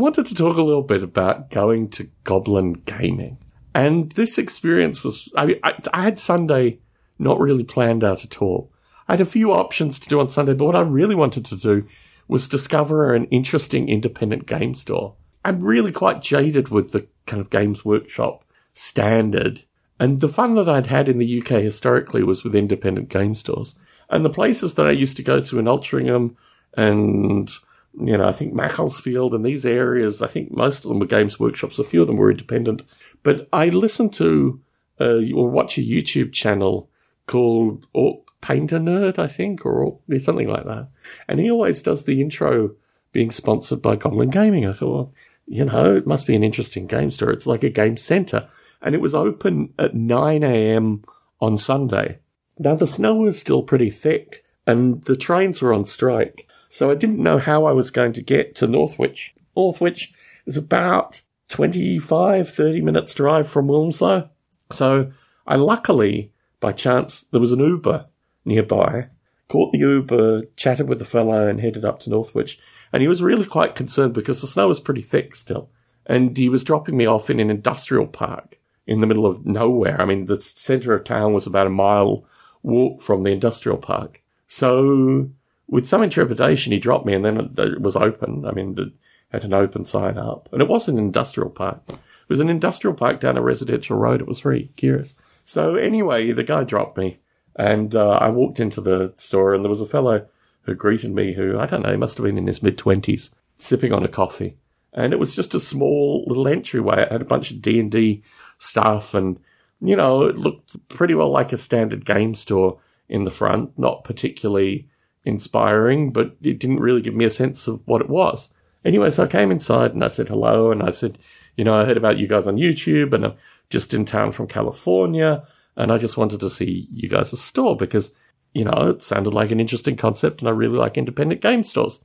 wanted to talk a little bit about going to Goblin Gaming. And this experience was, I, I, I had Sunday not really planned out at all. I had a few options to do on Sunday, but what I really wanted to do was discover an interesting independent game store. I'm really quite jaded with the kind of Games Workshop standard. And the fun that I'd had in the UK historically was with independent game stores. And the places that I used to go to in Altrincham and, you know, I think Macclesfield and these areas, I think most of them were Games Workshops. A few of them were independent. But I listened to uh, or watch a YouTube channel called Orc Painter Nerd, I think, or something like that. And he always does the intro being sponsored by Goblin Gaming. I thought, well, you know, it must be an interesting game store. It's like a game center. And it was open at 9 a.m. on Sunday. Now, the snow was still pretty thick and the trains were on strike. So I didn't know how I was going to get to Northwich. Northwich is about 25, 30 minutes drive from Wilmslow. So I luckily, by chance, there was an Uber nearby, caught the Uber, chatted with the fellow and headed up to Northwich. And he was really quite concerned because the snow was pretty thick still. And he was dropping me off in an industrial park in the middle of nowhere. I mean, the centre of town was about a mile walk from the industrial park. So with some intrepidation, he dropped me and then it was open. I mean, it had an open sign up and it was an industrial park. It was an industrial park down a residential road. It was very curious. So anyway, the guy dropped me and uh, I walked into the store and there was a fellow who greeted me who, I don't know, he must have been in his mid twenties, sipping on a coffee. And it was just a small little entryway. It had a bunch of D&D stuff and, you know, it looked pretty well like a standard game store in the front, not particularly inspiring, but it didn't really give me a sense of what it was. Anyway, so I came inside and I said hello and I said, you know, I heard about you guys on YouTube and I'm just in town from California and I just wanted to see you guys' store because, you know, it sounded like an interesting concept and I really like independent game stores.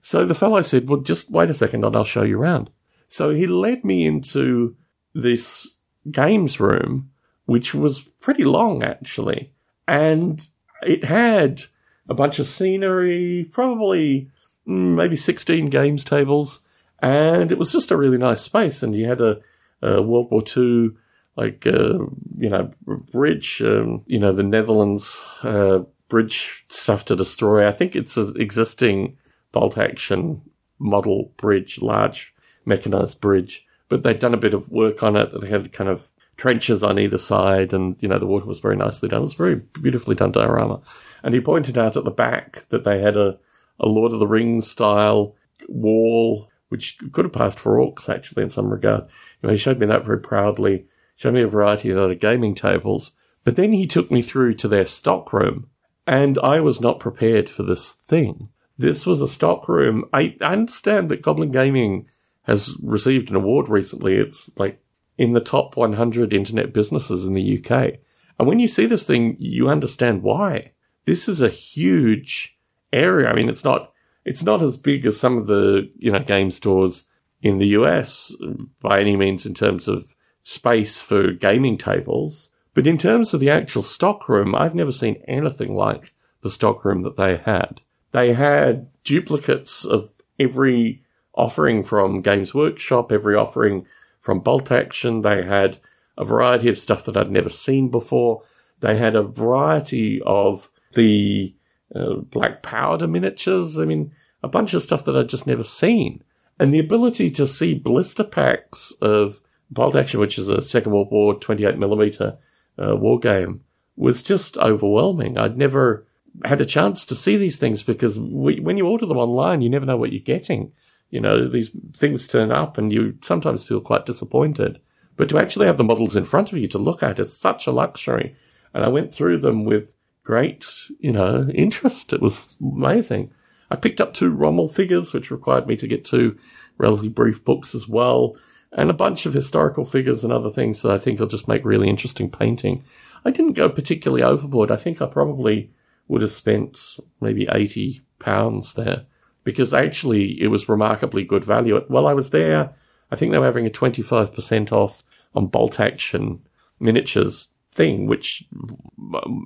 So the fellow said, well, just wait a second and I'll show you around. So he led me into this games room, which was pretty long actually. And it had a bunch of scenery, probably mm, maybe 16 games tables. And it was just a really nice space. And you had a, a World War II, like, uh, you know, bridge, um, you know, the Netherlands uh, bridge stuff to destroy. I think it's an existing bolt action model bridge, large mechanized bridge. But they'd done a bit of work on it. They had kind of trenches on either side, and you know the water was very nicely done. It was very beautifully done diorama. And he pointed out at the back that they had a, a Lord of the Rings style wall, which could have passed for orcs actually in some regard. You know, he showed me that very proudly. Showed me a variety of other gaming tables. But then he took me through to their stock room, and I was not prepared for this thing. This was a stock room. I understand that Goblin Gaming has received an award recently. It's like in the top 100 internet businesses in the UK. And when you see this thing, you understand why. This is a huge area. I mean, it's not, it's not as big as some of the, you know, game stores in the US by any means in terms of space for gaming tables. But in terms of the actual stockroom, I've never seen anything like the stockroom that they had. They had duplicates of every offering from Games Workshop, every offering from Bolt Action. They had a variety of stuff that I'd never seen before. They had a variety of the uh, black powder miniatures. I mean, a bunch of stuff that I'd just never seen. And the ability to see blister packs of Bolt Action, which is a Second World War 28 millimeter uh, war game, was just overwhelming. I'd never had a chance to see these things because we, when you order them online, you never know what you're getting. You know, these things turn up and you sometimes feel quite disappointed. But to actually have the models in front of you to look at is such a luxury. And I went through them with great, you know, interest. It was amazing. I picked up two Rommel figures, which required me to get two relatively brief books as well, and a bunch of historical figures and other things that I think will just make really interesting painting. I didn't go particularly overboard. I think I probably would have spent maybe 80 pounds there because actually it was remarkably good value. While I was there, I think they were having a 25% off on bolt action miniatures thing, which,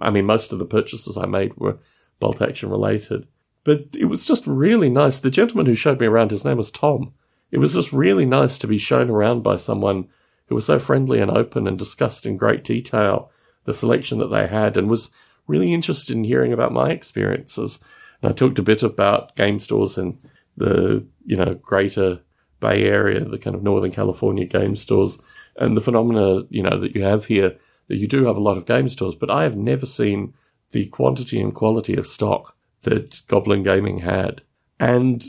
I mean, most of the purchases I made were bolt action related. But it was just really nice. The gentleman who showed me around, his name was Tom. it was just really nice to be shown around by someone who was so friendly and open and discussed in great detail the selection that they had and was really interested in hearing about my experiences. And I talked a bit about game stores in the, you know, greater Bay Area, the kind of Northern California game stores, and the phenomena, you know, that you have here, that you do have a lot of game stores, but I have never seen the quantity and quality of stock that Goblin Gaming had. And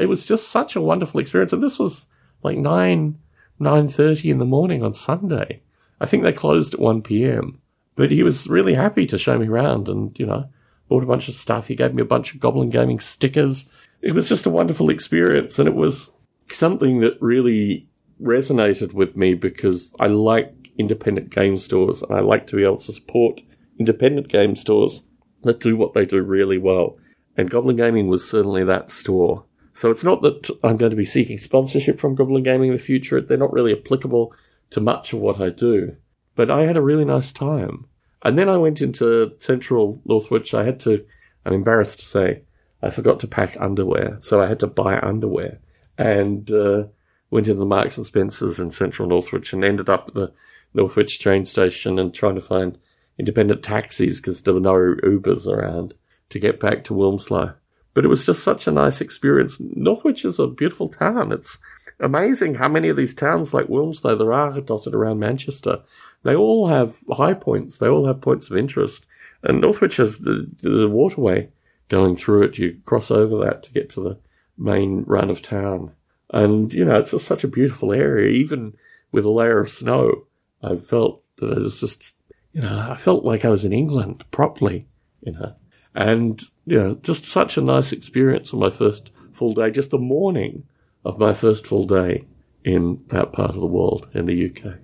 it was just such a wonderful experience. And this was like 9, 9.30 in the morning on Sunday. I think they closed at 1 p.m. But he was really happy to show me around and, you know, bought a bunch of stuff. He gave me a bunch of Goblin Gaming stickers. It was just a wonderful experience. And it was something that really resonated with me because I like independent game stores and I like to be able to support independent game stores that do what they do really well. And Goblin Gaming was certainly that store. So it's not that I'm going to be seeking sponsorship from Goblin Gaming in the future. They're not really applicable to much of what I do. But I had a really nice time. And then I went into central Northwich. I had to, I'm embarrassed to say, I forgot to pack underwear. So I had to buy underwear and uh, went into the Marks and Spencers in central Northwich and ended up at the Northwich train station and trying to find independent taxis because there were no Ubers around to get back to Wilmslow. But it was just such a nice experience. Northwich is a beautiful town. It's amazing how many of these towns like Wilmslow there are dotted around Manchester. They all have high points. They all have points of interest. And Northwich has the, the waterway going through it. You cross over that to get to the main run of town. And, you know, it's just such a beautiful area. Even with a layer of snow, I felt that it was just, you know, I felt like I was in England properly, you know. And, you know, just such a nice experience on my first full day, just the morning of my first full day in that part of the world in the UK.